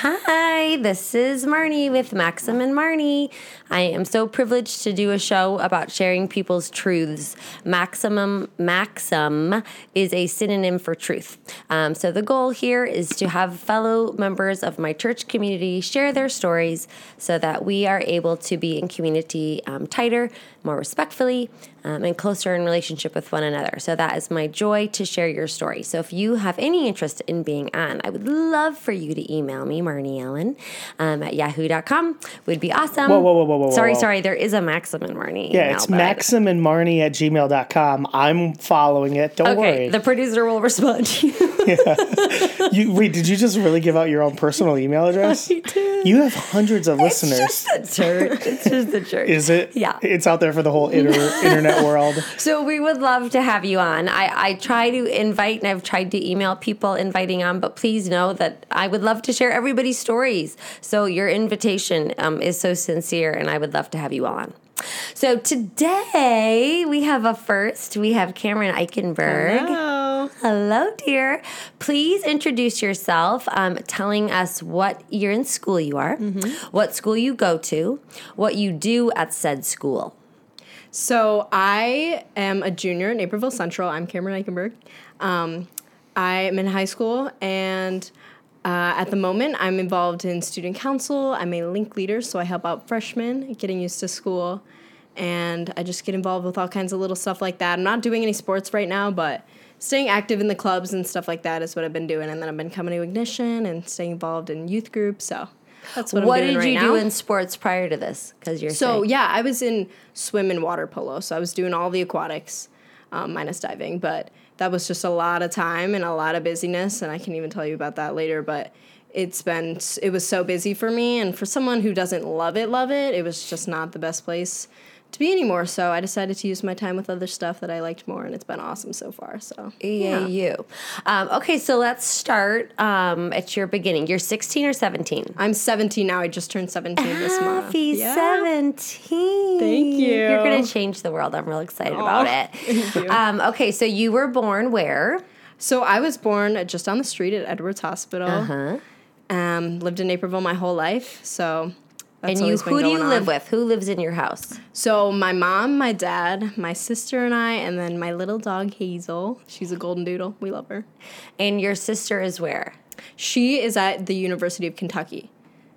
Hi, this is Marnie with Maxim and Marnie. I am so privileged to do a show about sharing people's truths. Maximum, maxim is a synonym for truth. Um, so the goal here is to have fellow members of my church community share their stories so that we are able to be in community um, tighter, more respectfully, um, and closer in relationship with one another. So that is my joy to share your story. So if you have any interest in being on, I would love for you to email me, Marnie Ellen, um, at yahoo.com. Would be awesome. Whoa, whoa, whoa, whoa, whoa, Sorry, whoa. sorry. There is a Maxim and Marnie. Yeah, email, it's but- Maxim and Marnie at gmail.com. I'm following it. Don't Okay, worry. the producer will respond to you. you, wait, did you just really give out your own personal email address? You have hundreds of listeners. It's just the church. It's just the church. Is it? Yeah. It's out there for the whole inter- internet world. So we would love to have you on. I, I try to invite and I've tried to email people inviting on, but please know that I would love to share everybody's stories. So your invitation um, is so sincere and I would love to have you on. So today we have a first. We have Cameron Eichenberg. Hello. Hello, dear. Please introduce yourself, um, telling us what year in school you are, what school you go to, what you do at said school. So I am a junior at Naperville Central. I'm Cameron Eichenberg. Um, I am in high school, and uh, at the moment, I'm involved in student council. I'm a link leader, so I help out freshmen getting used to school, and I just get involved with all kinds of little stuff like that. I'm not doing any sports right now, but staying active in the clubs and stuff like that is what I've been doing. And then I've been coming to Ignition and staying involved in youth groups. So that's what, what I'm doing did right you now. do in sports prior to this? Because you're So saying- yeah, I was in swim and water polo. So I was doing all the aquatics, um, minus diving. But that was just a lot of time and a lot of busyness, and I can even tell you about that later. But it's been it was so busy for me, and for someone who doesn't love it, love it, it was just not the best place to be anymore. So I decided to use my time with other stuff that I liked more, and it's been awesome so far. So Yeah, you. Um, okay, so let's start um, at your beginning. You're 16 or 17? I'm 17 now. I just turned 17 this month. Happy Yeah. 17. Thank you. You're going to change the world. I'm real excited about it. thank you. Um, okay, so you were born where? So I was born just down the street at Edwards Hospital. Uh-huh. Um, lived in Naperville my whole life, so that's And you, who do you going live with? Who lives in your house? So my mom, my dad, my sister, and I, and then my little dog Hazel. She's a golden doodle. We love her. And your sister is where? She is at the University of Kentucky,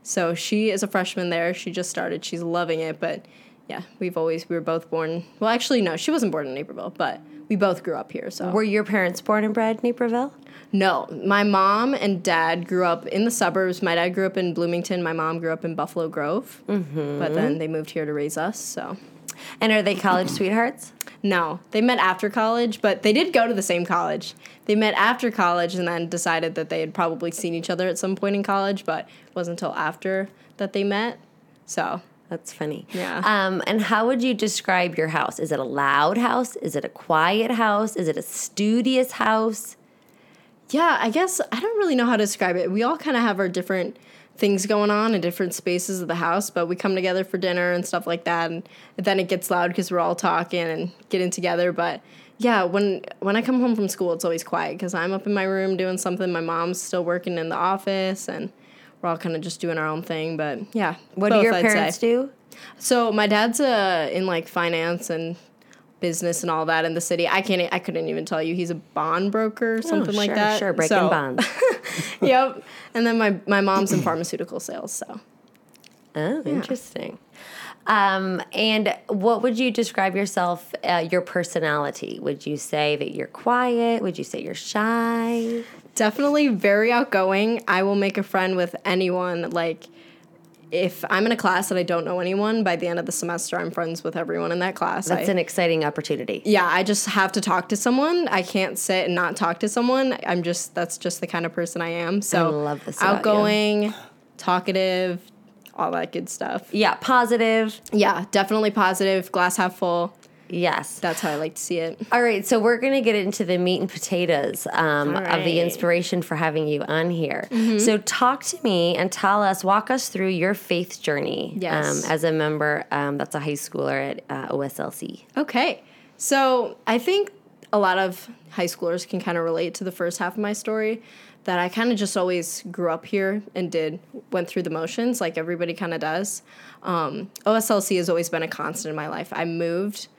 so she is a freshman there. She just started. She's loving it, but yeah, we've always we were both born. Well, actually, no, she wasn't born in Naperville, but we both grew up here. So Were your parents born and bred in Naperville? No, my mom and dad grew up in the suburbs. My dad grew up in Bloomington. My mom grew up in Buffalo Grove. Mm-hmm. But then they moved here to raise us. So And are they college sweethearts? no, they met after college, but they did go to the same college. They met after college and then decided that they had probably seen each other at some point in college, but it wasn't until after that they met. So That's funny. Yeah. Um, and how would you describe your house? Is it a loud house? Is it a quiet house? Is it a studious house? Yeah, I guess I don't really know how to describe it. We all kind of have our different things going on in different spaces of the house, but we come together for dinner and stuff like that, and then it gets loud because we're all talking and getting together. But yeah, when when I come home from school, it's always quiet because I'm up in my room doing something. My mom's still working in the office, and we're all kind of just doing our own thing. But yeah, What do both, your I'd say. parents do? So my dad's uh, in like finance and business and all that in the city. I can't. I couldn't even tell you. He's a bond broker or something oh, like that. Sure, breaking So- bonds. yep. And then my, my mom's in pharmaceutical sales, so. Oh, interesting. Um, and what would you describe yourself, uh, your personality? Would you say that you're quiet? Would you say you're shy? Definitely very outgoing. I will make a friend with anyone. Like, if I'm in a class and I don't know anyone, by the end of the semester, I'm friends with everyone in that class. That's I- an exciting opportunity. yeah, I just have to talk to someone. I can't sit and not talk to someone. I'm just, that's just the kind of person I am. So, I love this outgoing, talkative, all that good stuff. Yeah, positive. Yeah, definitely positive, glass half full. Yes. That's how I like to see it. All right, so we're going to get into the meat and potatoes um, All of the inspiration for having you on here. So, talk to me and tell us, walk us through your faith journey Yes. um, as a member um, that's a high schooler at uh, OSLC. Okay. So I think a lot of high schoolers can kind of relate to the first half of my story that I kind of just always grew up here and did went through the motions like everybody kind of does. Um, OSLC has always been a constant in my life. I moved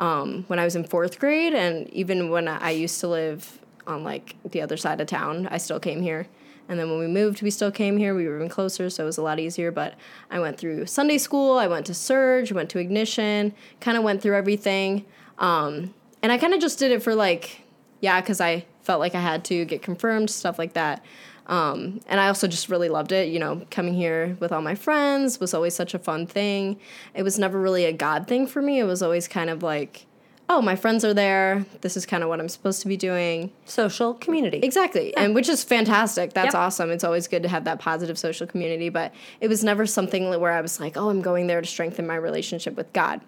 um, when I was in fourth grade, and even when I used to live on like the other side of town, I still came here. And then when we moved, we still came here. We were even closer, so it was a lot easier. But I went through Sunday school, I went to Surge, went to Ignition, kind of went through everything. Um, and I kind of just did it for like, yeah, because I felt like I had to get confirmed, stuff like that. Um, and I also just really loved it. You know, coming here with all my friends was always such a fun thing. It was never really a God thing for me. It was always kind of like, oh, my friends are there. This is kind of what I'm supposed to be doing. Social community. Exactly. Yeah. And which is fantastic. That's Yep. awesome. It's always good to have that positive social community. But it was never something where I was like, oh, I'm going there to strengthen my relationship with God.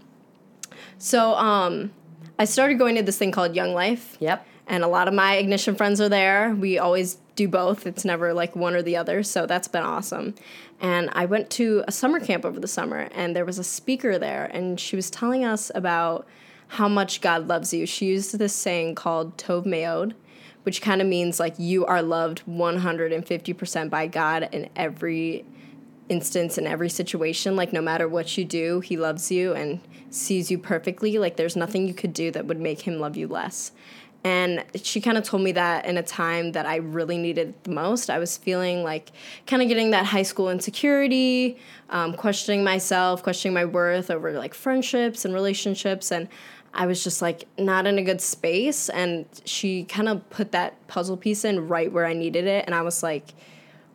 So um, I started going to this thing called Young Life Yep. And a lot of my ignition friends are there. We always do both. It's never like one or the other so that's been awesome. And i went to a summer camp over the summer and there was a speaker there and she was telling us about how much god loves you. She used this saying called tov meod which kind of means like you are loved 150% by god in every instance in every situation. Like no matter what you do he loves you and sees you perfectly. Like there's nothing you could do that would make him love you less and she kind of told me that in a time that I really needed the most. I was feeling like kind of getting that high school insecurity, um, questioning myself, questioning my worth over like friendships and relationships. And I was just like not in a good space. And she kind of put that puzzle piece in right where I needed it. And I was like,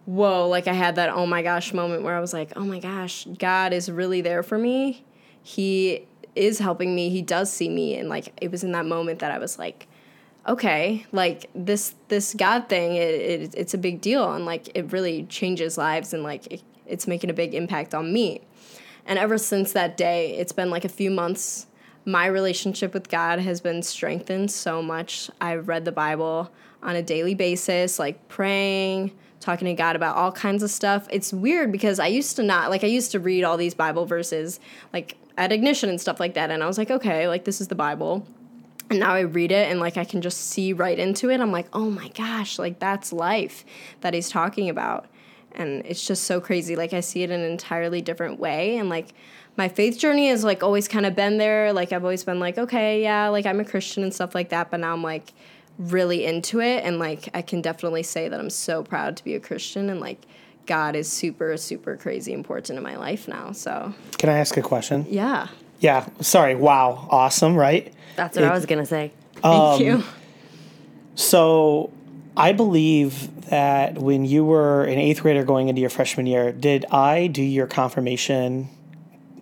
whoa, like I had that oh my gosh moment where I was like, oh my gosh, God is really there for me. He is helping me. He does see me. And like it was in that moment that I was like, okay, like this this God thing, it, it it's a big deal, and like it really changes lives, and like it, it's making a big impact on me. And ever since that day, it's been like a few months. My relationship with God has been strengthened so much. I've read the Bible on a daily basis, like praying, talking to God about all kinds of stuff. It's weird because I used to not, like, I used to read all these Bible verses, like at Ignition and stuff like that. And I was like, okay, like, this is the Bible and now I read it and like I can just see right into it. I'm like, oh my gosh, like that's life that he's talking about. And it's just so crazy. Like I see it in an entirely different way. And like my faith journey has like always kind of been there. Like I've always been like, okay, yeah, like I'm a Christian and stuff like that. But now I'm like really into it. And like I can definitely say that I'm so proud to be a Christian and like God is super, super crazy important in my life now. So Can I ask a question? yeah. Yeah. Sorry. Wow. Awesome. Right. That's what I was going to say. Thank you. So I believe that when you were an eighth grader going into your freshman year, did I do your confirmation?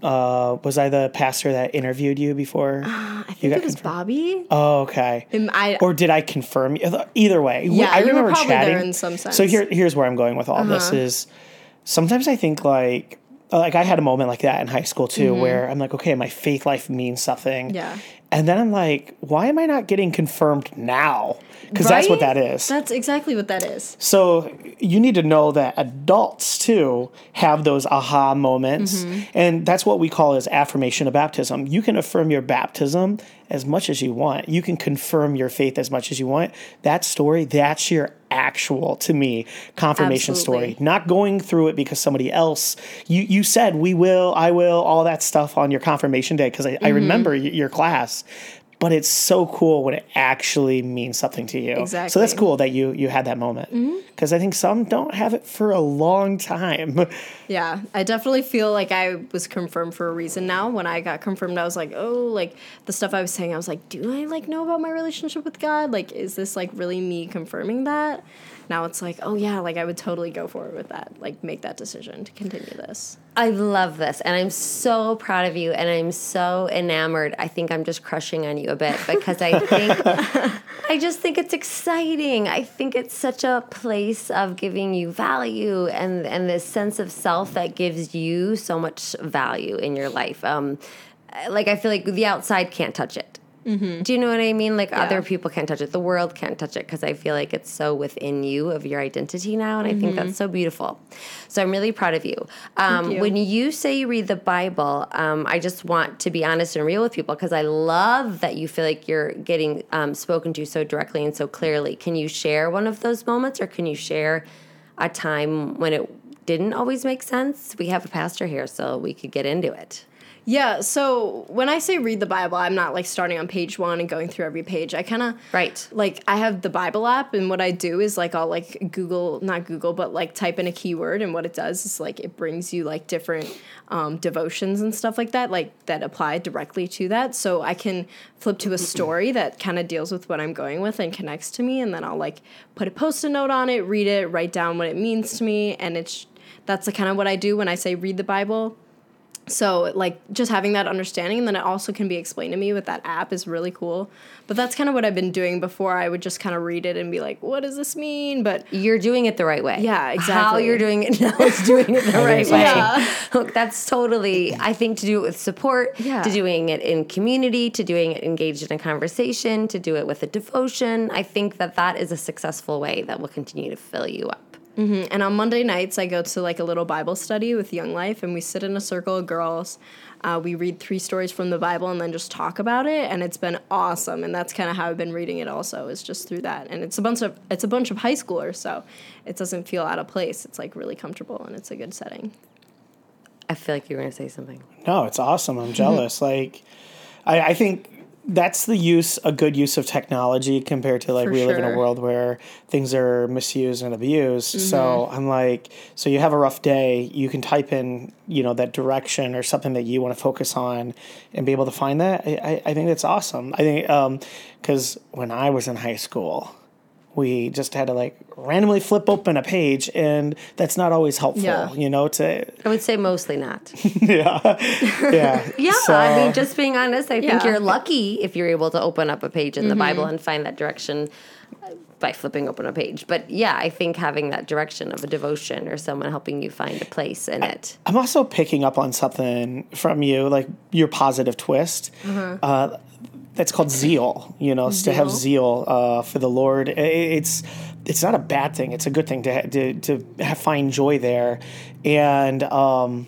Uh, was I the pastor that interviewed you before? I think it was confirmed. Bobby. oh, okay. Um, I, or did I confirm? you? Either way, Yeah, I remember chatting. there in some sense. So here, here's where I'm going with all this Uh-huh. is sometimes I think like like I had a moment like that in high school too, Mm-hmm. where I'm like, okay, my faith life means something. Yeah. And then I'm like, why am I not getting confirmed now? Because that's what that is. That's exactly what that is. So you need to know that adults too have those aha moments. Mm-hmm. And that's what we call as affirmation of baptism. You can affirm your baptism as much as you want. You can confirm your faith as much as you want. That story, that's your actual to me confirmation Absolutely. story. Not going through it because somebody else you you said we will, I will, all that stuff on your confirmation day because I, Mm-hmm. I remember your class. But it's so cool when it actually means something to you. Exactly. So that's Mm-hmm. cool that you you had that moment because I think some don't have it for a long time. Yeah, I definitely feel like I was confirmed for a reason now. When I got confirmed, I was like, oh, like the stuff I was saying, I was like, do I like know about my relationship with God? Like, is this like really me confirming that? Now it's like, oh yeah, like I would totally go forward with that. Like, make that decision to continue this. I love this, and I'm so proud of you, and I'm so enamored. I think I'm just crushing on you a bit because I think I just think it's exciting. I think it's such a place of giving you value and and this sense of self that gives you so much value in your life. Um, like I feel like the outside can't touch it. Do you know what I mean? Like other people can't touch it. The world can't touch it because I feel like it's so within you of your identity now, and I think that's so beautiful. So I'm really proud of you. Um, you. When you say you read the Bible, um, I just want to be honest and real with people because I love that you feel like you're getting um, spoken to so directly and so clearly. Can you share one of those moments, or can you share a time when it didn't always make sense? We have a pastor here, so we could get into it. Yeah, so when I say read the Bible, I'm not like starting on page one and going through every page. I kind of Right. like I have the Bible app, and what I do is like I'll like Google, not Google, but like type in a keyword, and what it does is like it brings you like different um, devotions and stuff like that, like that apply directly to that. So I can flip to a story that kind of deals with what I'm going with and connects to me, and then I'll like put a post-it note on it, read it, write down what it means to me, and it's that's the kind of what I do when I say read the Bible so like just having that understanding and then it also can be explained to me with that app is really cool but that's kind of what i've been doing before i would just kind of read it and be like what does this mean but you're doing it the right way. Yeah, Exactly. How you're doing it now is doing it the right way. awesome. Look, that's totally, I think, to do it with support, Yeah. to doing it in community, to doing it engaged in a conversation, to do it with a devotion. I think that that is a successful way that will continue to fill you up. And on monday nights i go to like a little bible study with young life and we sit in a circle of girls uh, we read three stories from the bible and then just talk about it and it's been awesome and that's kind of how i've been reading it also is just through that and it's a bunch of it's a bunch of high schoolers so it doesn't feel out of place it's like really comfortable and it's a good setting I feel like you were going to say something. No, it's awesome. I'm jealous. like, I, I think that's the use, a good use of technology compared to like For we live in a world where things are misused and abused. So I'm like, so you have a rough day, you can type in, you know, that direction or something that you want to focus on and be able to find that. I, I, I think that's awesome. I think, um, because when I was in high school, we just had to like randomly flip open a page and that's not always helpful Yeah. you know to I would say mostly not. yeah yeah Yeah, So- I mean, just being honest, I think you're lucky if you're able to open up a page in the Bible and find that direction uh, by flipping open a page. But yeah, I think having that direction of a devotion or someone helping you find a place in it. I'm also picking up on something from you, like your positive twist. Uh, that's called zeal. You know, to have zeal uh, for the Lord. It's it's not a bad thing. It's a good thing to ha- to to find joy there, and um,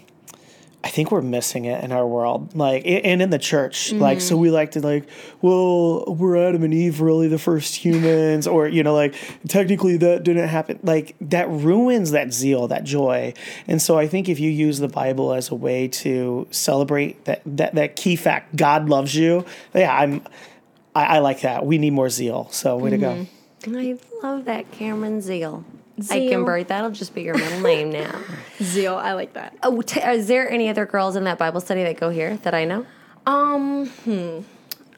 I think we're missing it in our world, like and in the church. Like, so mm-hmm. we like to like, well, were Adam and Eve really the first humans, or you know, like technically that didn't happen. Like that ruins that zeal, that joy. And so I think if you use the Bible as a way to celebrate that that that key fact, God loves you. Yeah, I'm. I, I like that. We need more zeal. So way to go. Mm-hmm. I love that Cameron Zeal. Zeal. Eichenberg, that'll just be your middle name now. zeal i like that Oh, t- is there any other girls in that Bible study that go here that I know? Um, hmm.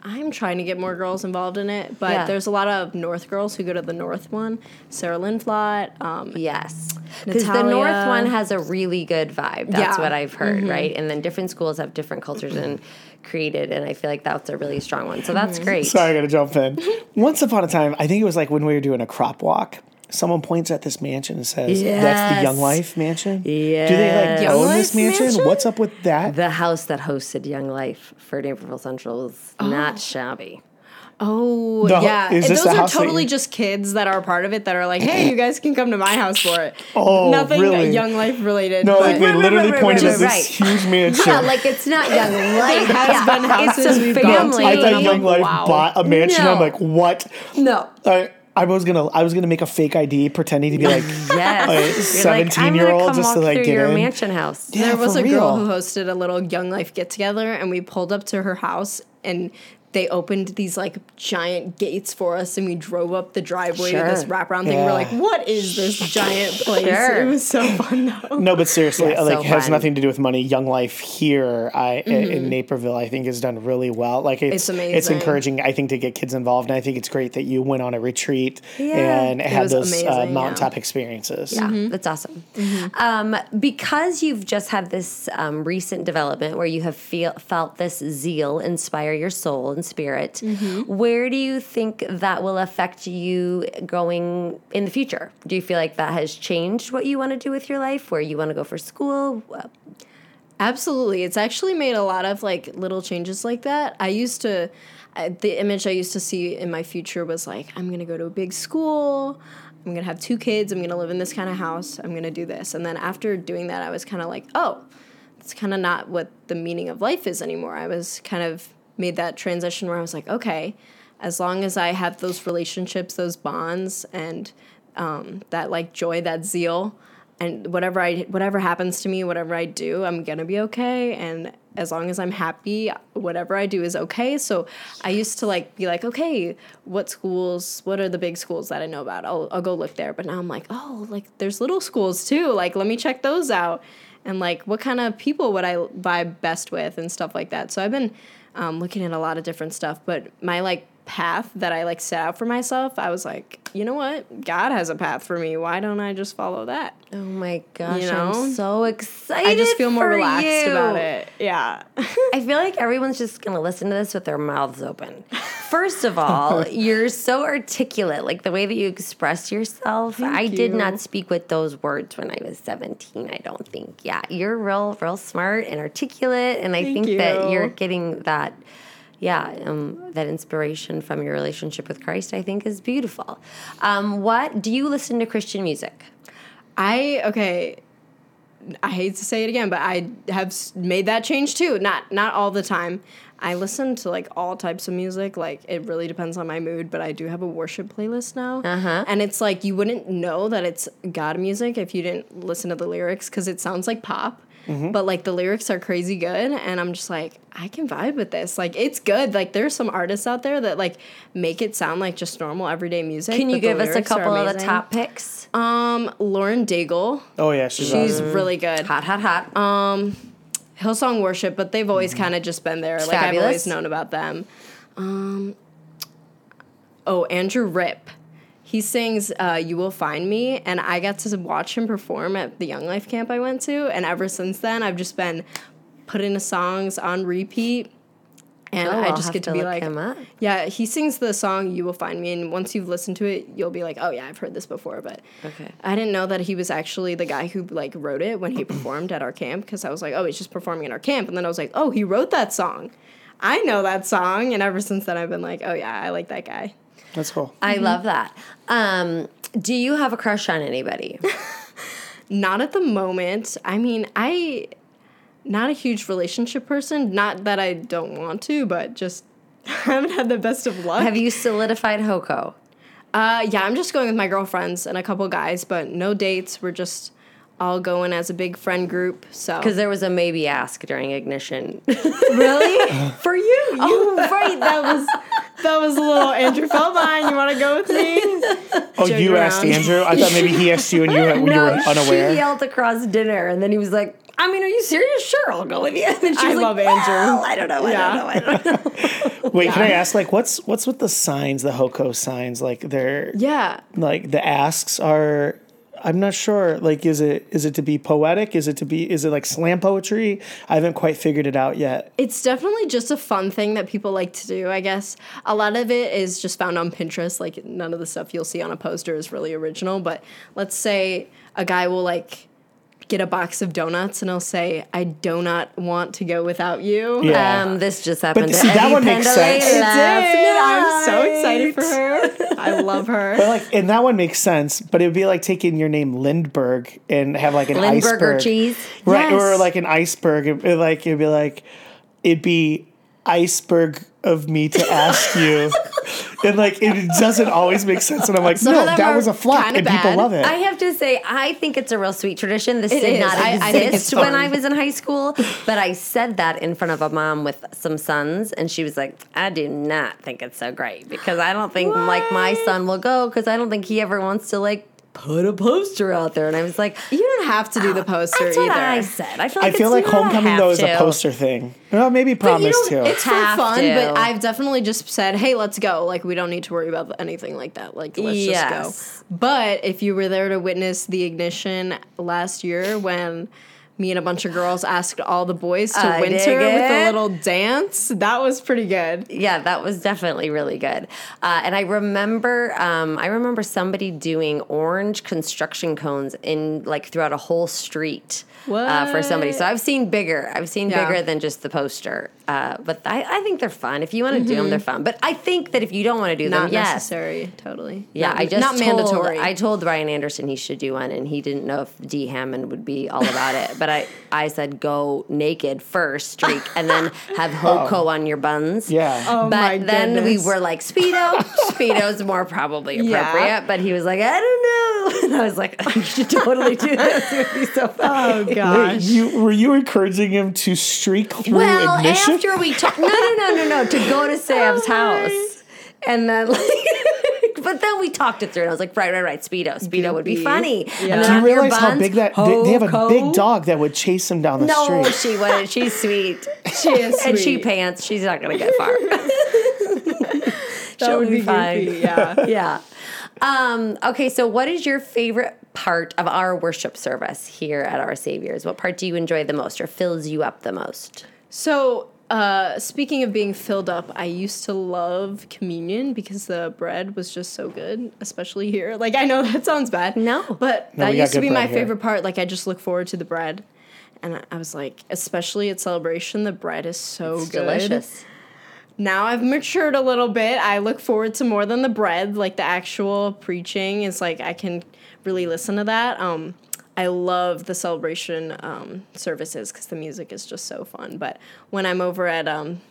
I'm trying to get more girls involved in it, but Yeah. there's a lot of North girls who go to the North one. Sarah Lindflot. Um, Yes. Because the North one has a really good vibe. That's Yeah. what I've heard, right? And then different schools have different cultures and created, and I feel like that's a really strong one. So that's great. Sorry, I got to jump in. Once upon a time, I think it was like when we were doing a crop walk. Someone points at this mansion and says, "That's the Young Life mansion." Yeah. Do they Yes. like Young own Life this mansion? mansion? What's up with that? The house that hosted Young Life for Naperville Central was oh. not shabby. oh, The- yeah. is And this those the are totally you- just kids that are part of it that are like, hey, you guys can come to my house for it. Oh, Nothing really? Young Life related. no, but- like they Right, right, literally right, right, pointed right, at this right. huge mansion. Yeah, like it's not Young Life. has been yeah, houses it's a gone family. I thought Young like, Life wow. bought a mansion. I'm like, what? no. I, I was gonna, I was gonna make a fake ID, pretending to be like, Yes. Like, You're like, I'm 17-year-old gonna come just to, walk like, through get your in. mansion house. Yeah, there was for a girl who hosted a little Young Life get together, and we pulled up to her house and they opened these like giant gates for us, and we drove up the driveway to this wraparound thing. Yeah. We're like, "What is this giant place?" Sure. It was so fun though. No, but seriously, Yeah, like so has fun. nothing to do with money. Young Life here, I in Naperville, I think has done really well. Like it's It's amazing. It's encouraging, I think, to get kids involved, and I think it's great that you went on a retreat and had was those uh, amazing, mountaintop experiences. Yeah, that's awesome. Um, because you've just had this um, recent development where you have feel, felt this zeal inspire your soul and spirit, mm-hmm. where do you think that will affect you going in the future? Do you feel like that has changed what you want to do with your life? Where you want to go for school? Absolutely. It's actually made a lot of like little changes like that. I used to I, the image I used to see in my future was like, I'm gonna go to a big school. I'm gonna have two kids. I'm gonna live in this kind of house. I'm gonna do this. And then after doing that, I was kind of like, oh, it's kind of not what the meaning of life is anymore. I was kind of made that transition where I was like, okay, as long as I have those relationships, those bonds, and um, that like joy, that zeal, and whatever I whatever happens to me, whatever I do, I'm gonna be okay. And as long as I'm happy, whatever I do is okay. So I used to like be like, okay, what schools? What are the big schools that I know about? I'll I'll go look there. But now I'm like, oh, like there's little schools too. Like let me check those out. And like, what kind of people would I vibe best with and stuff like that. So I've been um, looking at a lot of different stuff. But my like path that I like set out for myself, I was like, you know what? God has a path for me. Why don't I just follow that? Oh my gosh, You know? I'm so excited. I just feel more relaxed you. about it. Yeah. I feel like everyone's just gonna listen to this with their mouths open. First of all, you're so articulate, like the way that you express yourself. I did not speak with those words when I was 17, I don't think. Yeah, you're real, real smart and articulate, and I Thank think that you're getting that. Yeah, um, that inspiration from your relationship with Christ, I think, is beautiful. Um, what do you listen to Christian music? I okay. I hate to say it again, but I have made that change too. Not not all the time. I listen to like all types of music. Like it really depends on my mood, but I do have a worship playlist now. Uh-huh. And it's like you wouldn't know that it's God music if you didn't listen to the lyrics because it sounds like pop. But like the lyrics are crazy good, and I'm just like I can vibe with this. Like it's good. Like there's some artists out there that like make it sound like just normal everyday music. Can you give us a couple of the top picks? Um, Lauren Daigle. Oh yeah, she's, She's awesome. really good. Hot, hot, hot. Hillsong Worship, but they've always kind of just been there. Like I've always known about them. Um, oh, Andrew Ripp. He sings uh, "You Will Find Me," and I got to watch him perform at the Young Life camp I went to, and ever since then, I've just been putting the songs on repeat, and Oh, I just get to, to be like, yeah, he sings the song "You Will Find Me," and once you've listened to it, you'll be like, oh yeah, I've heard this before, but Okay. I didn't know that he was actually the guy who like wrote it when he performed at our camp because I was like, oh, he's just performing at our camp, and then I was like, oh, he wrote that song. I know that song, and ever since then, I've been like, oh yeah, I like that guy. That's cool. I love that. Um, do you have a crush on anybody? Not at the moment. I mean, I not a huge relationship person. Not that I don't want to, but just haven't had the best of luck. have you solidified HoCo? Uh, yeah, I'm just going with my girlfriends and a couple guys, but no dates. We're just all going as a big friend group. So Because there was a maybe ask during ignition. really For you, you Oh, right. That was that was a little Andrew Feldmine. You want to go with me? Oh, Joke you asked. Andrew. I thought maybe he asked you and you, you were unaware. She yelled across dinner, and then he was like, "I mean, are you serious? Sure, I'll go with you." And then she I like, love Andrew. "Well, I don't know. I Yeah. don't know. I don't know. Wait, can I ask like what's what's with the signs, the HoCo signs? Like they're Yeah. like the asks are I'm not sure. Like is it is it to be poetic? Is it to be is it like slam poetry? I haven't quite figured it out yet. It's definitely just a fun thing that people like to do, I guess. A lot of it is just found on Pinterest. Like, none of the stuff you'll see on a poster is really original. But let's say a guy will, like, get a box of donuts and I'll say, I do not want to go without you. Yeah. Um, this just happened. But to see, that one makes sense. It Did. I'm so excited for her. I love her. But like and that one makes sense, but it would be like taking your name Lindbergh and have like an iceberg. cheese. Right, or like an iceberg. It, it like it'd be like it'd be iceberg of me to ask you. and like it doesn't always make sense. And I'm like, Some no, of them that are was a flop kinda and people love it. I have to say, I think it's a real sweet tradition. This It did is. not I- exist I think it's when fun. I was in high school, but I said that in front of a mom with some sons, and she was like, "I do not think it's so great because I don't think like my son will go because I don't think he ever wants to like put a poster out there." And I was like, You don't have to do the oh, poster "That's either. what I said." I feel like, I like, feel it's like homecoming though is to. a poster thing. Well, maybe But you promise don't- too. It's for fun, to. but I've definitely just said, "Hey, let's go." Like we don't need to worry about anything like that. Like let's Yes. just go. But if you were there to witness the ignition last year when me and a bunch of girls asked all the boys to I winter with a little dance. That was pretty good. Yeah, that was definitely really good. Uh, and I remember, um, I remember somebody doing orange construction cones in like throughout a whole street uh, for somebody. So I've seen bigger. I've seen Yeah. bigger than just the poster. Uh, but I, I think they're fun. If you want to do them, they're fun. But I think that if you don't want to do Not them, yes. necessary, totally. Yeah, not, I just not told, mandatory. I told Ryan Anderson he should do one, and he didn't know if D Hammond would be all about it. But I, I said go naked first, streak, and then have HoCo on your buns. Yeah. Oh but then we were like speedo. Speedo's more probably Yeah. appropriate. But he was like, I don't know, and I was like, you should totally do this. It would be so fun. oh Wait, gosh. you were you encouraging him to streak through well, ignition? after we talked, no, no, no, no, no, to go to Sam's oh, house, and then like. But then we talked it through, and I was like, "Right, right, right. Speedo, Speedo would be funny." Yeah. And Do then Do you on your realize how big that they, they have a HoCo. big dog that would chase him down the street. No, she wouldn't. She's sweet. She is sweet. and she pants. She's not gonna get far. That She'll would be be fine. goofy, yeah. yeah. Um, okay, so what is your favorite part of our worship service here at Our Saviors? What part do you enjoy the most, or fills you up the most? So, uh, speaking of being filled up, I used to love communion because the bread was just so good, especially here. Like, I know that sounds bad. No. But No, that used to be my here. favorite part. Like, I just look forward to the bread. And I- I was like, especially at celebration, the bread is so It's good. delicious. Now I've matured a little bit. I look forward to more than the bread, like the actual preaching. It's like I can really listen to that. Um, I love the celebration um, services because the music is just so fun. But when I'm over at um,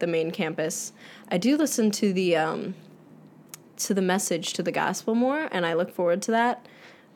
the main campus, I do listen to the um, to the message to the gospel more, and I look forward to that.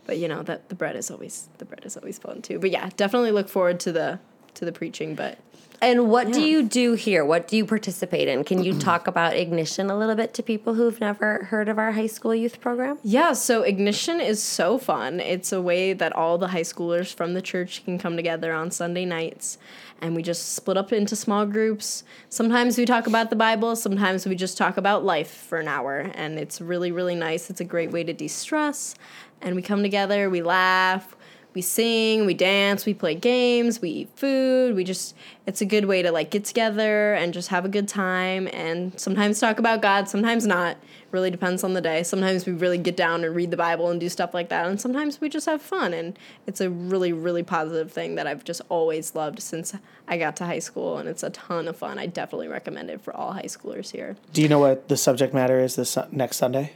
But you know that the bread is always the bread is always fun too. But yeah, definitely look forward to the to the preaching. But And what do you do here? What do you participate in? Can you talk about Ignition a little bit to people who've never heard of our high school youth program? Yeah, so Ignition is so fun. It's a way that all the high schoolers from the church can come together on Sunday nights. And we just split up into small groups. Sometimes we talk about the Bible, sometimes we just talk about life for an hour. And it's really, really nice. It's a great way to de stress. And we come together, we laugh, we sing, we dance, we play games, we eat food. We just, it's a good way to like get together and just have a good time and sometimes talk about God, sometimes not. Really depends on the day. Sometimes we really get down and read the Bible and do stuff like that. And sometimes we just have fun. And it's a really, really positive thing that I've just always loved since I got to high school. And it's a ton of fun. I definitely recommend it for all high schoolers here. Do you know what the subject matter is this next Sunday?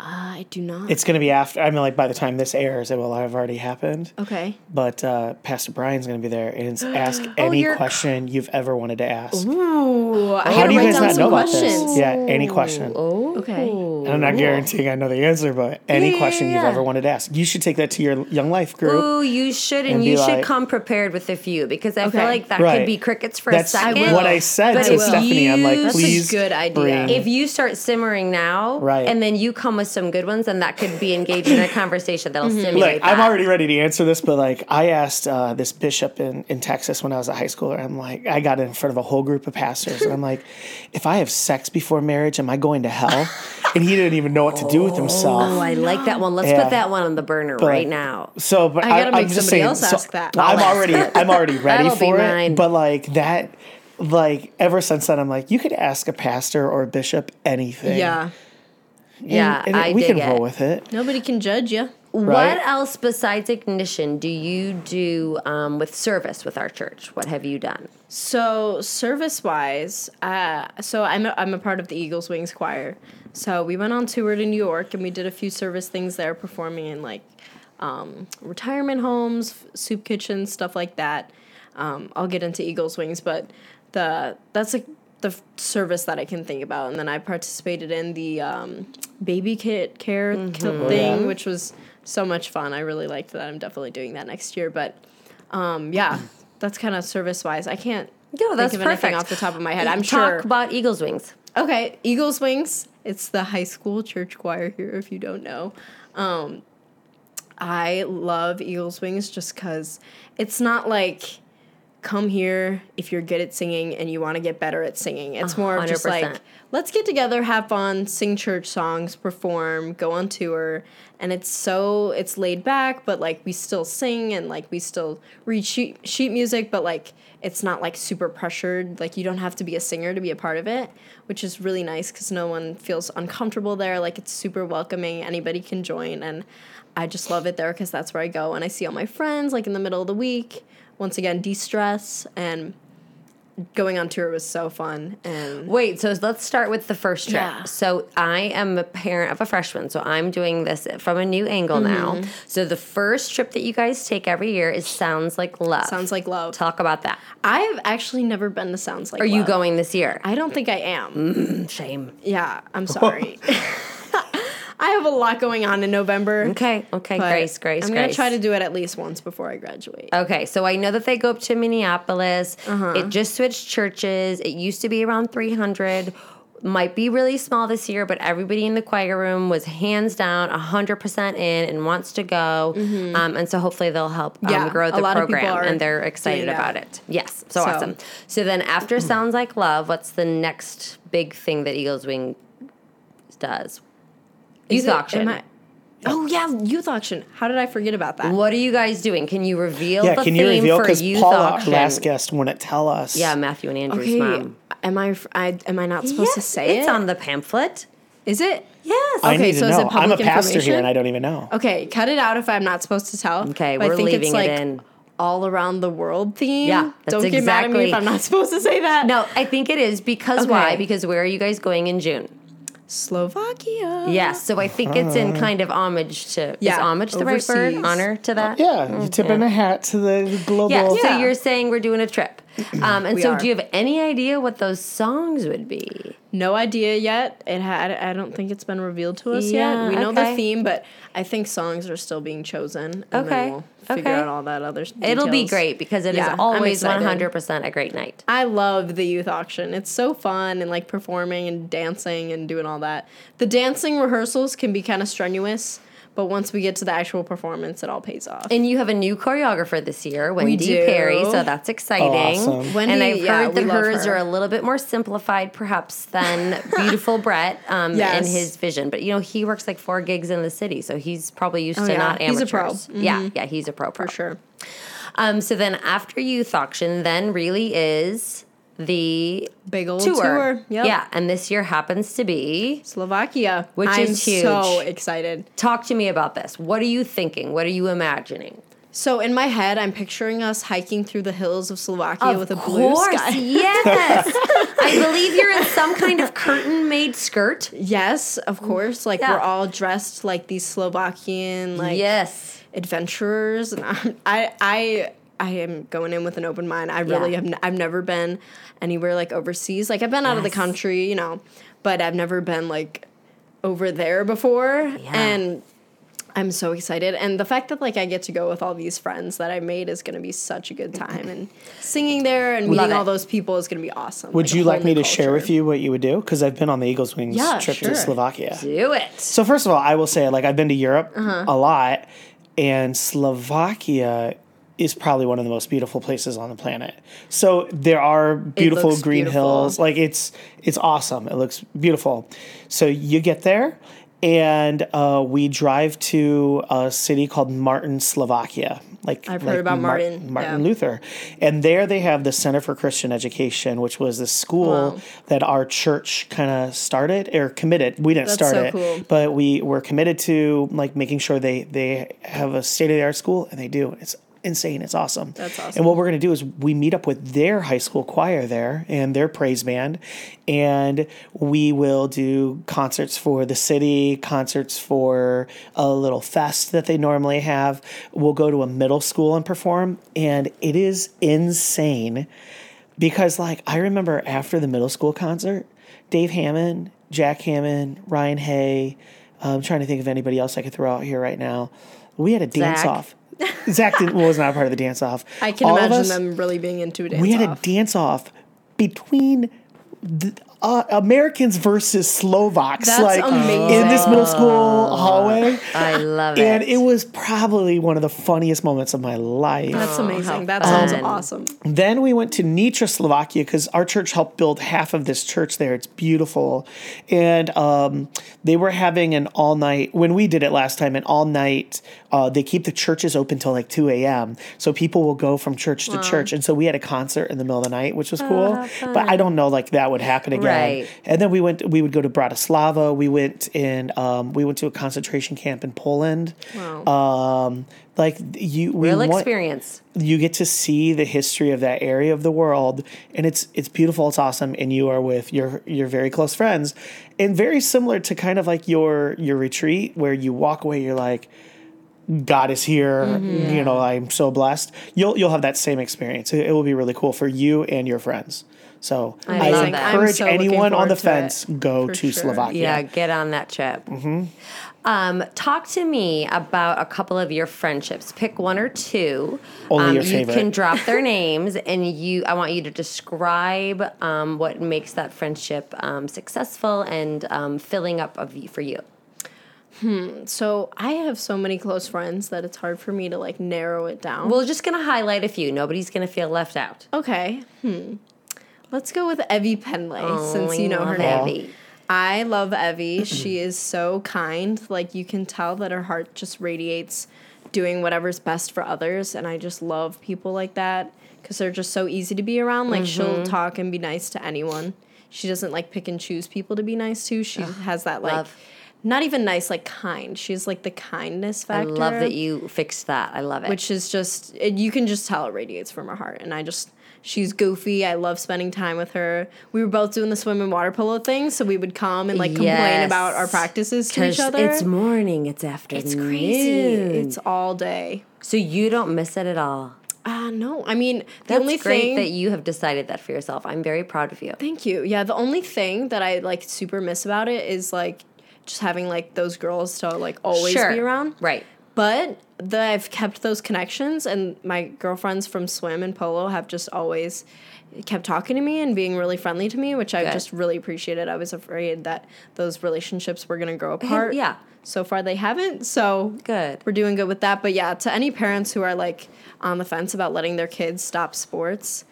I do not. It's going to be after. I mean, like by the time this airs, it will have already happened. okay. But uh, Pastor Brian's going to be there, and it's ask any you're- question you've ever wanted to ask. Ooh, I How gotta do you write guys not some know about this? Yeah, any question. Oh, Okay. And I'm not guaranteeing I know the answer, but any Yeah, yeah, question you've ever wanted to ask, you should take that to your young life group. Ooh, you should, and, And you should like- come prepared with a few because I feel like that Right. could be crickets for That's a second. what I said But to if Stephanie. I'm like, you- That's a please, good idea. bring- if you start simmering now, Right. and then you come with some good ones, and that could be engaged in a conversation that'll stimulate Look, that. I'm already ready to answer this, but like I asked uh, this bishop in, in Texas when I was a high schooler. I'm like, I got in front of a whole group of pastors, and I'm like, if I have sex before marriage, am I going to hell? and he didn't even know what to do with himself. Oh. I like that one. Let's Yeah. put that one on the burner right now. So, but I I gotta I, make am somebody saying, else so ask that. I'm already, I'm already ready That'll be for it. mine. But like that, like ever since then, I'm like, you could ask a pastor or a bishop anything. Yeah. And- Yeah, and I we dig can roll it. with it. Nobody can judge you. Right. What else besides ignition do you do um, with service with our church? What have you done? So service wise, uh, so I'm a, I'm a part of the Eagles Wings Choir. So we went on tour to New York and we did a few service things there, performing in like um, retirement homes, soup kitchens, stuff like that. Um, I'll get into Eagles Wings, but the that's like the service that I can think about. And then I participated in the um, baby kit care kit thing, which was so much fun. I really liked that. I'm definitely doing that next year. But um, yeah, that's kind of service wise. I can't No, that's think of anything perfect. off the top of my head. I'm Talk sure. Talk about Eagles Wings. Okay, Eagles Wings. It's the high school church choir here, if you don't know. Um, I love Eagles Wings just because it's not like come here if you're good at singing and you want to get better at singing. It's more of just like let's get together, have fun, sing church songs, perform, go on tour, and it's so it's laid back, but like we still sing and like we still read sheet, sheet music, but like it's not like super pressured. Like you don't have to be a singer to be a part of it, which is really nice because no one feels uncomfortable there. Like it's super welcoming. Anybody can join, and I just love it there because that's where I go and I see all my friends like in the middle of the week. Once again, de stress and going on tour was so fun and Wait, so let's start with the first trip. Yeah. So I am a parent of a freshman, so I'm doing this from a new angle now. Mm-hmm. So the first trip that you guys take every year is Sounds Like Love. sounds like love. Talk about that. I've actually never been to Sounds Like Are you going this year? I don't think I am. Shame. Yeah, I'm sorry. I have a lot going on in November. Okay, okay, grace, grace, I'm grace. gonna try to do it at least once before I graduate. Okay, so I know that they go up to Minneapolis. Uh-huh. It just switched churches. It used to be around 300. Might be really small this year, but everybody in the choir room was hands down 100% in and wants to go. Um, and so hopefully they'll help um, Mm-hmm. Yeah, grow the lot of people program. And they're excited about it. Yes, so, So- Mm-hmm. awesome. So then after Sounds Like Love, what's the next big thing that Eagles Wing does? Is Youth it- auction. I- oh yeah, youth auction. How did I forget about that? what are you guys doing? Can you reveal Yeah, the can theme you reveal? for Because youth Paula, auction? last guest, wouldn't tell us. Yeah, Matthew and Andrew's Okay, mom. am I, I? Am I not supposed to say it's it? It's on the pamphlet. Is it? Yes. I Okay, need to so is it know. I'm a public pastor here, information? and I don't even know. Okay, cut it out if I'm not supposed to tell. Okay, But I we're think leaving it's it like in. all around the world theme. Yeah, that's don't get mad at me if I'm not supposed to say that. No, I think it is because why? Because where are you guys going in June? Slovakia. Yes, so I think it's in kind of homage to. Yeah, is homage the right word? Honor to that. Yeah, you tip in a hat to the global. Yeah. So you're saying we're doing a trip, um, and We so are. do you have any idea what those songs would be? No idea yet. It had. I don't think it's been revealed to us Yeah, yet. We know okay. the theme, but I think songs are still being chosen. And Okay, Then we'll figure okay. out all that other. Stuff. It'll be great because it is Yeah, I'm always 100% a great night. I love the youth auction. It's so fun and like performing and dancing and doing all that. The dancing rehearsals can be kind of strenuous, but once we get to the actual performance, it all pays off. And you have a new choreographer this year, Wendy do. Perry, so that's exciting. Awesome. Wendy, and I've yeah, heard we that hers her. are a little bit more simplified, perhaps, than Beautiful Brett um, and his vision. But you know, he works like four gigs in the city, so he's probably used Oh, to yeah. not He's a amateurs. pro. Mm-hmm. Yeah, yeah, he's a pro, pro. for sure. Um, so then after youth auction, then really is the Big old tour. tour. Yep. Yeah, and this year happens to be. Slovakia, Which I'm is huge. so excited. Talk to me about this. What are you thinking? What are you imagining? So in my head, I'm picturing us hiking through the hills of Slovakia with a blue course, sky. yes. I believe you're in some kind of curtain-made skirt. Yes, of course. Like Yeah. we're all dressed like these Slovakian like yes. adventurers, and I'm, I I I am going in with an open mind. I really Yeah. have. N- I've never been anywhere like overseas. Like I've been out of the country, you know, but I've never been like over there before, Yeah. and. I'm so excited, and the fact that like I get to go with all these friends that I made is going to be such a good time, and singing there and meeting all those people is going to be awesome. Would a you like me new to share with you what you would do? Because I've been on the Eagles Wings Yeah, trip sure. to Slovakia. Do it. So first of all, I will say like I've been to Europe Uh-huh. a lot, and Slovakia is probably one of the most beautiful places on the planet. So there are beautiful green beautiful. hills. Like it's it's awesome. It looks beautiful. So you get there, and uh, we drive to a city called Martin, Slovakia. Like I've like heard about Mar- Martin, Martin yeah. Luther, and there they have the Center for Christian Education, which was the school Wow. that our church kind of started or committed. We didn't That's start so it, cool. but we were committed to like making sure they they have a state of the art school, and they do. It's insane. It's awesome. That's awesome. And what we're going to do is we meet up with their high school choir there and their praise band, and we will do concerts for the city, concerts for a little fest that they normally have. We'll go to a middle school and perform, and it is insane because like I remember after the middle school concert, Dave Hammond, Jack Hammond, Ryan Hay, I'm trying to think of anybody else I could throw out here right now. We had a dance Zach. off. Zach didn't, was not part of the dance off. I can All imagine us, them really being into a dance We had off. a dance off between the, uh, Americans versus Slovaks, That's like amazing. in this middle school hallway. I love it. And it was probably one of the funniest moments of my life. That's how amazing. That sounds fun. awesome. Then we went to Nitra, Slovakia, because our church helped build half of this church there. It's beautiful. And um, they were having an all night, when we did it last time, an all night, uh, they keep the churches open till like 2 a.m. So people will go from church to church. And so we had a concert in the middle of the night, which was cool. But I don't know, like, that would happen again. Right. And then we went, we would go to Bratislava. We went in, um, we went to a concentration camp in Poland. Um, like you, we Real want- experience. you get to see the history of that area of the world and it's it's beautiful it's awesome and you are with your your very close friends and very similar to kind of like your your retreat where you walk away you're like God is here Mm-hmm. you know I'm so blessed you'll you'll have that same experience it, it will be really cool for you and your friends so I, that. encourage so anyone on the to it, fence go to sure. Slovakia Yeah, get on that trip. Mm-hmm. Um, talk to me about a couple of your friendships. Pick one or two. Only um, your you favorite. can drop their names, and you. I want you to describe um, what makes that friendship um, successful and um, filling up of for you. So I have so many close friends that it's hard for me to like narrow it down. We're just gonna highlight a few. Nobody's gonna feel left out. okay. Hmm. Let's go with Evie Penley since you know her name. Evie. I love Evie. she is so kind. Like you can tell that her heart just radiates doing whatever's best for others and I just love people like that cuz they're just so easy to be around. Like she'll talk and be nice to anyone. She doesn't like pick and choose people to be nice to. She has that like love. Not even nice like kind. She's like the kindness factor. I love that you fixed that. I love it. which is just it, you can just tell it radiates from her heart and i just she's goofy i love spending time with her we were both doing the swim and water polo thing so we would come and like complain Yes. about our practices to each other It's morning. It's afternoon. it's crazy it's all day so you don't miss it at all. uh no i mean the That's only great thing that you have decided that for yourself. I'm very proud of you. Thank you. Yeah, the only thing that I like super miss about it is like just having like those girls to like always be around. Right. But the, I've kept those connections, and my girlfriends from swim and polo have just always kept talking to me and being really friendly to me, which I Good. just really appreciated. I was afraid that those relationships were going to grow apart. yeah. So far, they haven't. So Good. we're doing good with that. But yeah, to any parents who are like on the fence about letting their kids stop sports,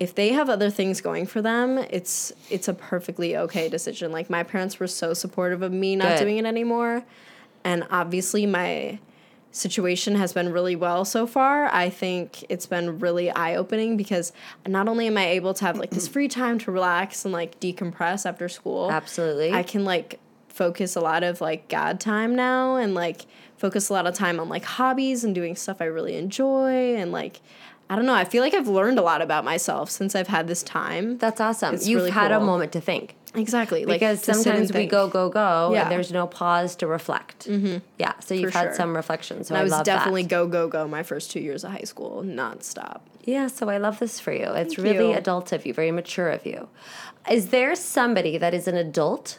if they have other things going for them, it's it's a perfectly okay decision. Like my parents were so supportive of me not Good. doing it anymore, and obviously my situation has been really well so far. I think it's been really eye opening because not only am I able to have like this free time to relax and like decompress after school, Absolutely. I can like focus a lot of like God time now and like focus a lot of time on like hobbies and doing stuff I really enjoy and like I don't know, I feel like I've learned a lot about myself since I've had this time. That's awesome. It's You've really had a moment to think. Exactly. Like Because and sometimes we go, go, go, Yeah. and there's no pause to reflect. Mm-hmm. Yeah, so you've For had sure. some reflection. So I, I was definitely that. go go go my first two years of high school, nonstop. Yeah, so I love this for you. It's Thank really you. adult of you, very mature of you. Is there somebody that is an adult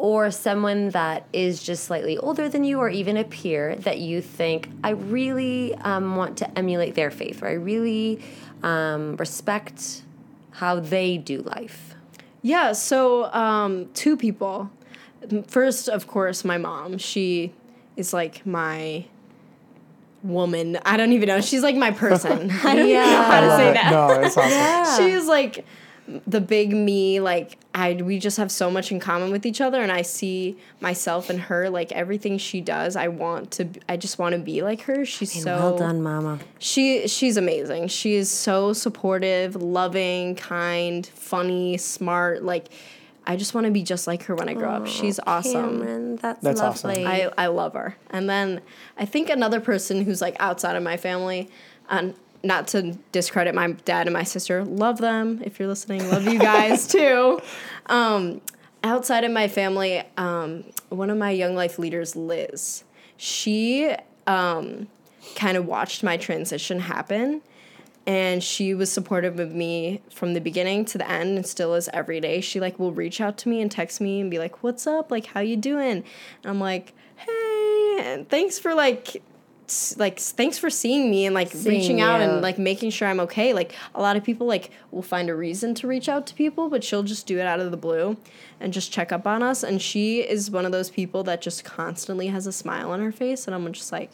or someone that is just slightly older than you or even a peer that you think, I really um, want to emulate their faith or I really um, respect how they do life? Yeah, so um, two people. First, of course, my mom. She is like my woman. I don't even know. She's like my person. I don't even know how to say that. No, it's awesome. She's like the big me. Like I, we just have so much in common with each other, and I see myself in her. Like everything she does, I want to. I just want to be like her. She's so well done, Mama. she she's amazing. She is so supportive, loving, kind, funny, smart. Like I just want to be just like her when I grow up. She's awesome. Cameron, that's, That's awesome. lovely. I, I love her. And then I think another person who's like outside of my family, and not to discredit my dad and my sister, love them if you're listening. Love you guys too. Um, outside of my family, um, one of my young life leaders, Liz, she um, kind of watched my transition happen. And she was supportive of me from the beginning to the end and still is every day. She like will reach out to me and text me and be like, "What's up? Like how you doing?" And I'm like, "Hey, and thanks for like like thanks for seeing me and like reaching out you. and like making sure I'm okay. Like a lot of people like will find a reason to reach out to people, but she'll just do it out of the blue and just check up on us. And she is one of those people that just constantly has a smile on her face, and I'm just like,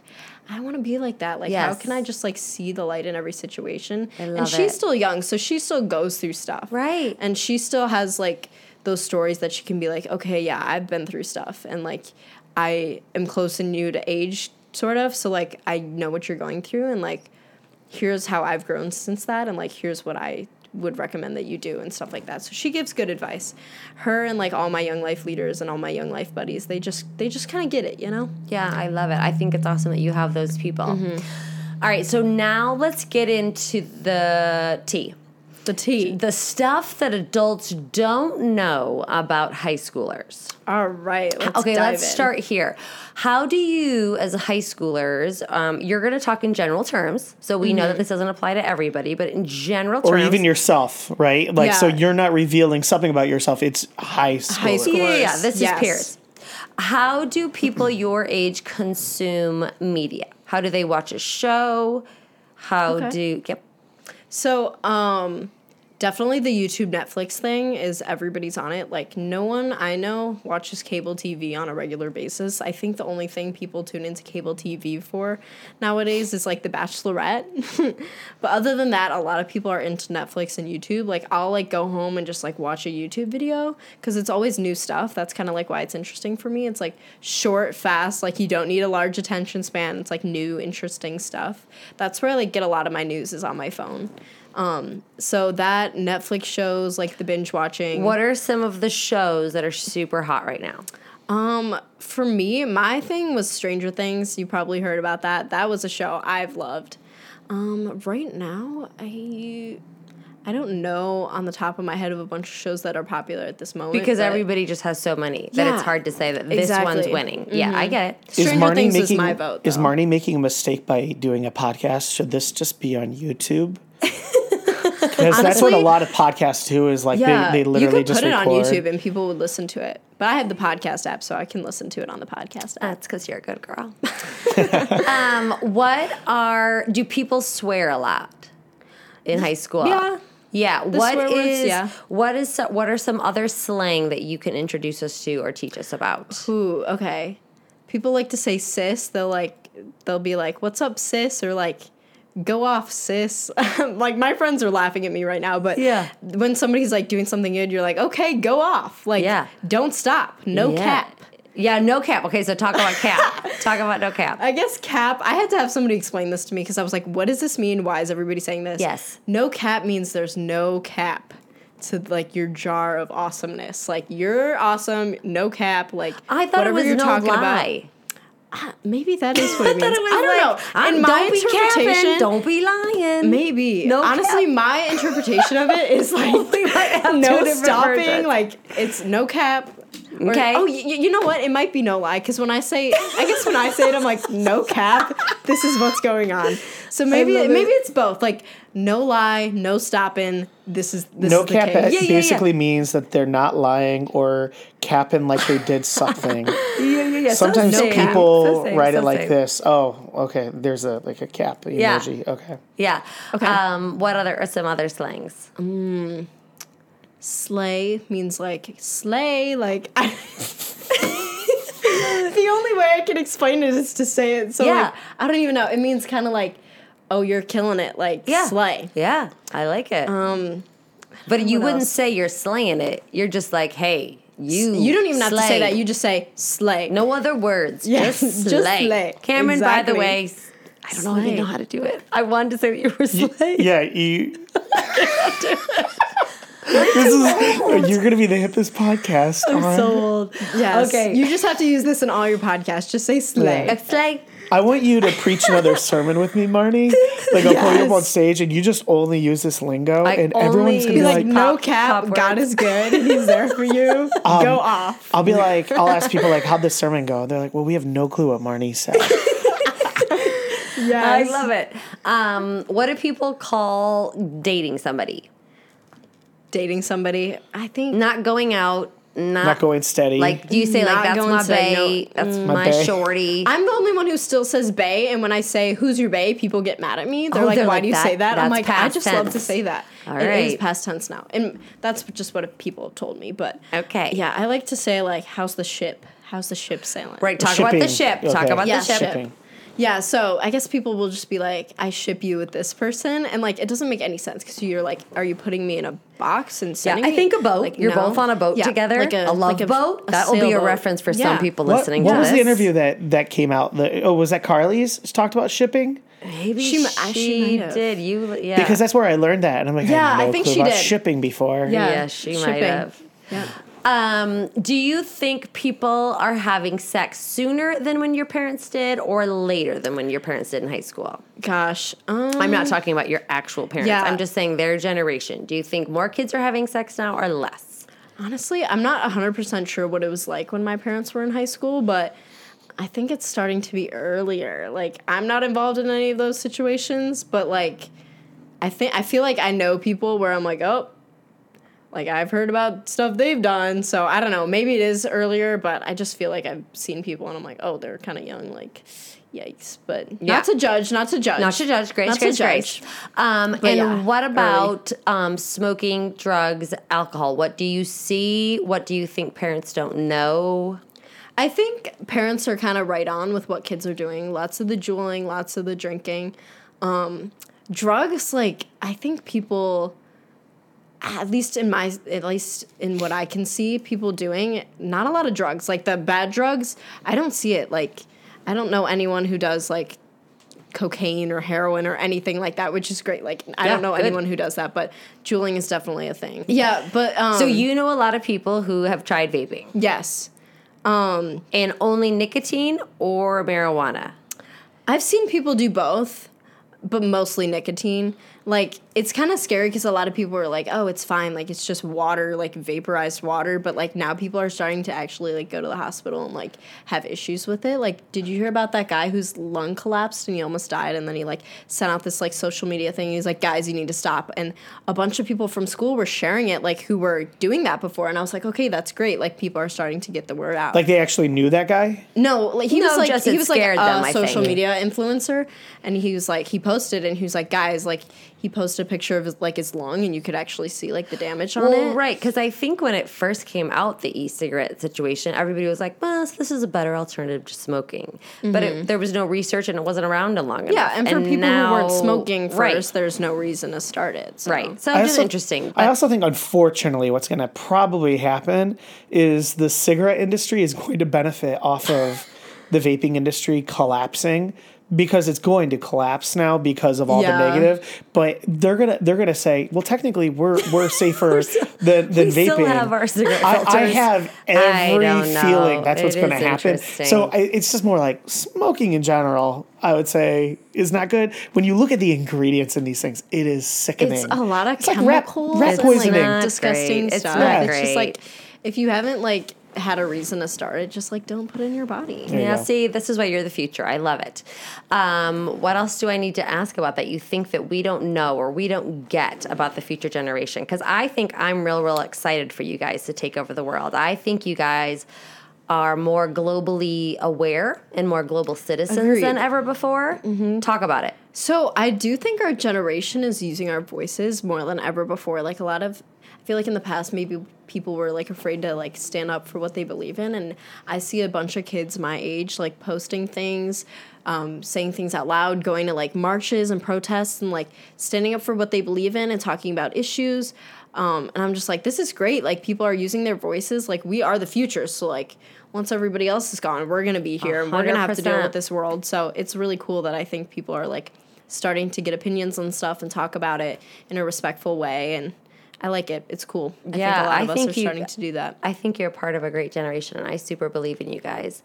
I want to be like that. Like, how can I just like see the light in every situation? I and she's it. still young, so she still goes through stuff, Right. And she still has like those stories that she can be like, okay, yeah, I've been through stuff, and like I am close in new to age, sort of. So like I know what you're going through, and like here's how I've grown since that, and like here's what I would recommend that you do and stuff like that. So she gives good advice. Her and like all my young life leaders and all my young life buddies, they just they just kind of get it, you know. Yeah, I love it. I think it's awesome that you have those people. Mm-hmm. All right, so now let's get into the tea. The tea. The stuff that adults don't know about high schoolers. All right. Let's okay, dive let's in. start here. How do you, as high schoolers, um, you're going to talk in general terms, so we know that this doesn't apply to everybody, but in general or terms, even yourself, right? Like, so you're not revealing something about yourself. It's high school. High school. Yeah, yeah, yeah. This Yes. is peers. How do people your age consume media? How do they watch a show? How Okay. do yep? So, um, definitely the YouTube Netflix thing is everybody's on it. Like, no one I know watches cable TV on a regular basis. I think the only thing people tune into cable TV for nowadays is like The Bachelorette. but other than that, a lot of people are into Netflix and YouTube. Like, I'll like go home and just like watch a YouTube video because it's always new stuff. That's kind of like why it's interesting for me. It's like short, fast, like you don't need a large attention span. It's like new, interesting stuff. That's where I like get a lot of my news is on my phone. Um, so that Netflix shows like the binge watching. What are some of the shows that are super hot right now? Um, for me, my thing was Stranger Things. You probably heard about that. That was a show I've loved. Um, right now, I I don't know on the top of my head of a bunch of shows that are popular at this moment. Because everybody just has so many that Yeah, it's hard to say that this one's exactly. winning. Yeah, I get it. Is Stranger Marnie Things is my vote, is. Marnie making a mistake by doing a podcast? Should this just be on YouTube? Because that's what a lot of podcasts do. Is like yeah, they, they literally you could just put it on. YouTube and people would listen to it. But I have the podcast app, so I can listen to it on the podcast app. That's because you're a good girl. um, what are do people swear a lot in high school? Yeah. Yeah. What swear words, is yeah. what is what are some other slang that you can introduce us to or teach us about? Ooh, okay. People like to say sis. They'll like they'll be like, "What's up, sis?" or like, "Go off, sis." like my friends are laughing at me right now, but Yeah. when somebody's like doing something good, you're like, "Okay, go off." Like, Yeah. don't stop. No Yeah. cap. Yeah, no cap. Okay, so talk about cap. talk about no cap. I guess cap. I had to have somebody explain this to me because I was like, "What does this mean? Why is everybody saying this?" Yes. No cap means there's no cap to like your jar of awesomeness. Like you're awesome. No cap. Like I thought whatever it was you're no talking about. Lie. Maybe that is what it means. it I don't like, know. I'm- my don't be capping, don't be lying. maybe. No Honestly, cap. my interpretation of it is like We might have two no stopping. versions. Like it's no cap. Or- Okay. oh, y- y- you know what? It might be no lie because when I say, I guess when I say it, I'm like no cap. This is what's going on. So maybe love it. maybe it's both. Like no lie, no stopping. This is this No is the cap case. Yeah, yeah, basically means that they're not lying or capping like they did something. Yeah, yeah, yeah. Sometimes same. people So same, write so it like same. this. Oh, okay. There's a like a cap Yeah. emoji. Okay. Yeah. Okay. Um, what other are some other slangs? Slay means like slay like I, the only way i can explain it is to say it so Yeah. like i don't even know it means kind of like oh you're killing it like Yeah. slay Yeah, I like it. Um, but you wouldn't else? say you're slaying it. You're just like, hey, you. you don't even have to say that you just say slay No other words. Yeah, just just slay. slay. Cameron, by the way, I don't know even know how to do it. I wanted to say that you were slay. Yeah, you. This is you're gonna be the hippest podcast. I'm on- so old. yes Okay. you just have to use this in all your podcasts just say slay Yeah. slay. I want you to preach another sermon with me, Marnie. Like I'll pull you up on stage and you just only use this lingo, I and only everyone's gonna be be like, like, no pop- cap pop god is good he's there for you go off I'll be like, I'll ask people like, how'd this sermon go? They're like, well, we have no clue what Marnie said. yes I love it. Um, what do people call dating somebody? Dating somebody i think Not going out, not, going steady. Like, do you say like that's going my steady, no. bae, that's mm. My my, bae. shorty? I'm the only one who still says bae, and when I say who's your bae, people get mad at me. They're Oh, like, they're "Why like, do you that- say that?" I'm like, "I past just love to say that." All It is right. past tense now, and that's just what people have told me. But Okay. yeah, I like to say like, "How's the ship? How's the ship sailing?" right. Talk about the Shipping. ship. Talk about Yeah, the ship. ship. shipping. Yeah, so I guess people will just be like, I ship you with this person. And like, it doesn't make any sense because you're like, are you putting me in a box and sending Yeah, I me? think a boat. Like, You're no. both on a boat Yeah, together. like a, love like a- boat. a that will be a sailboat. reference for Yeah. some people What, listening what to was the interview that that came out? The, oh, was that Carly's talked about shipping? Maybe She she, she did. You yeah. Because that's where I learned that, and I'm like, I Yeah, had no I think clue she about did. shipping before. Yeah, she might have. Yeah. Um, do you think people are having sex sooner than when your parents did, or later than when your parents did in high school? Gosh. Um, I'm not talking about your actual parents. Yeah. I'm just saying their generation. Do you think more kids are having sex now or less? honestly, I'm not 100% sure what it was like when my parents were in high school, but I think it's starting to be earlier. Like, I'm not involved in any of those situations, but like, I think, I feel like I know people where I'm like, oh, like I've heard about stuff they've done. So I don't know. Maybe it is earlier, but I just feel like I've seen people and I'm like, oh, they're kind of young. Like, yikes. But Yeah. not to judge, not to judge. Not to judge, grace, Not to grace, judge. grace. Um, and yeah, what about um, smoking, drugs, alcohol? What do you see? What do you think parents don't know? I think parents are kind of right on with what kids are doing. Lots of the juuling, lots of the drinking. Um, drugs, like I think people, at least in my, at least in what I can see, people doing not a lot of drugs. Like the bad drugs, I don't see it. Like I don't know anyone who does like cocaine or heroin or anything like that, which is great. Like I Yeah, don't know good. anyone who does that, but juuling is definitely a thing. Yeah, but um, So you know a lot of people who have tried vaping yes. and only nicotine or marijuana. I've seen people do both, but mostly nicotine. Like it's kind of scary because a lot of people are like, "Oh, it's fine. Like it's just water, like vaporized water." But like now people are starting to actually like go to the hospital and like have issues with it. Like, did you hear about that guy whose lung collapsed and he almost died? And then he like sent out this like social media thing. He's like, "Guys, you need to stop." And a bunch of people from school were sharing it, like who were doing that before. And I was like, "Okay, that's great. Like people are starting to get the word out." Like they actually knew that guy. No, like he No, was like just he was like a them, social think. media influencer, and he was like he posted and he was like, guys, like he posted a picture of his like his lung, and you could actually see like the damage on Well, it. right, because I think when it first came out, the e-cigarette situation, everybody was like, "Well, this is a better alternative to smoking," but it, there was no research and it wasn't around long enough. Mm-hmm. Yeah, and for people now- who weren't smoking first, right, there's no reason to start it. So. right. So I just also- interesting. I also think, unfortunately, what's going to probably happen is the cigarette industry is going to benefit off of the vaping industry collapsing because it's going to collapse now because of all Yeah. the negative. But they're gonna they're gonna say, well, technically, we're we're safer than, than we vaping. still have our cigarette I, filters. I have every don't feeling that's what's It going to happen. So I, it's just more like smoking in general. I would say is not good. When you look at the ingredients in these things, it is sickening. It's a lot of It's like rat- chemicals rat poisoning. like Not disgusting great. It's stuff. not It's just like if you haven't like had a reason to start it, just like don't put it in your body. There Yeah, go. see, this is why you're the future. I love it. Um, what else do I need to ask about that you think that we don't know or we don't get about the future generation? Because I think I'm real, real excited for you guys to take over the world. I think you guys are more globally aware and more global citizens Agreed. than ever before. Talk about it. So I do think our generation is using our voices more than ever before. Like a lot of, feel like in the past maybe people were like afraid to like stand up for what they believe in, and I see a bunch of kids my age like posting things, um, saying things out loud, going to like marches and protests, and like standing up for what they believe in and talking about issues. Um, and I'm just like, this is great. Like people are using their voices. Like we are the future. So like once everybody else is gone, we're gonna be here and we're gonna have to deal with this world. So it's really cool that I think people are like starting to get opinions on stuff and talk about it in a respectful way and I like it. It's cool. I Yeah, think a lot I of us think are you- starting to do that. I think you're part of a great generation, and I super believe in you guys.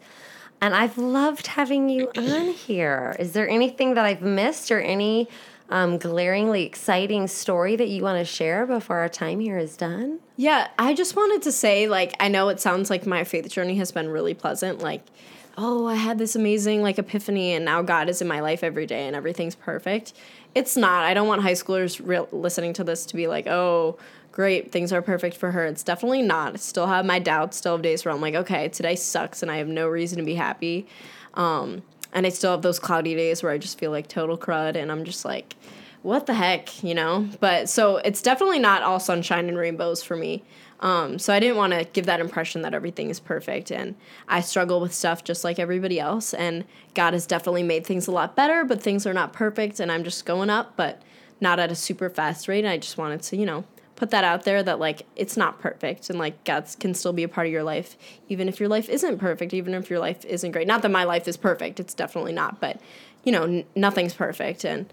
And I've loved having you on here. Is there anything that I've missed or any um, glaringly exciting story that you want to share before our time here is done? Yeah, I just wanted to say, like, I know it sounds like my faith journey has been really pleasant. Like, oh, I had this amazing like epiphany, and now God is in my life every day, and everything's perfect. It's not. I don't want high schoolers re- listening to this to be like, oh, great, things are perfect for her. It's definitely not. I still have my doubts, still have days where I'm like, okay, today sucks and I have no reason to be happy. Um, and I still have those cloudy days where I just feel like total crud and I'm just like, what the heck, you know? But so it's definitely not all sunshine and rainbows for me. Um, so I didn't want to give that impression that everything is perfect. And I struggle with stuff just like everybody else. And God has definitely made things a lot better, but things are not perfect. And I'm just going up, but not at a super fast rate. And I just wanted to, you know, put that out there that like it's not perfect and like God can still be a part of your life even if your life isn't perfect even if your life isn't great not that my life is perfect it's definitely not but you know n- nothing's perfect and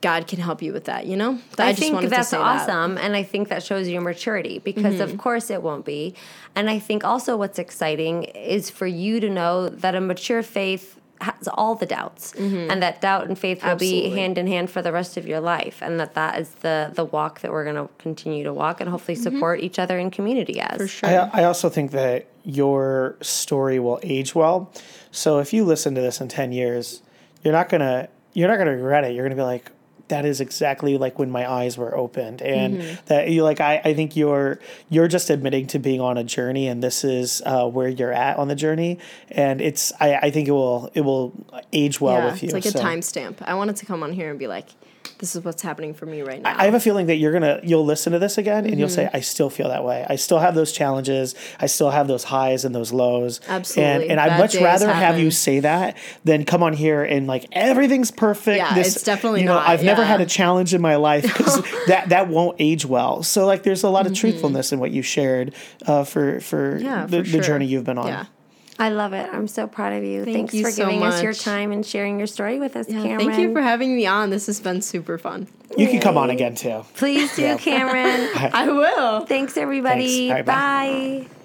God can help you with that, you know? I, I think that's awesome. That. And I think that shows your maturity because, mm-hmm. of course, it won't be. And I think also what's exciting is for you to know that a mature faith has all the doubts mm-hmm. and that doubt and faith will Absolutely. be hand in hand for the rest of your life and that that is the the walk that we're going to continue to walk and hopefully mm-hmm. support mm-hmm. each other in community as for sure I, I also think that your story will age well so if you listen to this in 10 years you're not going to you're not going to regret it you're going to be like that is exactly like when my eyes were opened and mm-hmm. that you like I, I think you're you're just admitting to being on a journey and this is uh, where you're at on the journey and it's I, I think it will it will age well yeah, with you it's like so. a timestamp i wanted to come on here and be like this is what's happening for me right now. I have a feeling that you're gonna you'll listen to this again and mm-hmm. you'll say, mm-hmm. I still feel that way. I still have those challenges. I still have those highs and those lows. Absolutely. And, and I'd much rather happen. have you say that than come on here and like everything's perfect. Yeah, this, it's definitely you know, not. I've yeah. never had a challenge in my life because that that won't age well. So like there's a lot of mm-hmm. truthfulness in what you shared uh, for for, yeah, the, for sure. the journey you've been on. Yeah. I love it. I'm so proud of you. Thank Thanks you for so giving much. us your time and sharing your story with us, yeah, Cameron. Thank you for having me on. This has been super fun. You can come on again too. Please do, Cameron. I will. Thanks, everybody. Thanks. Right, bye. bye.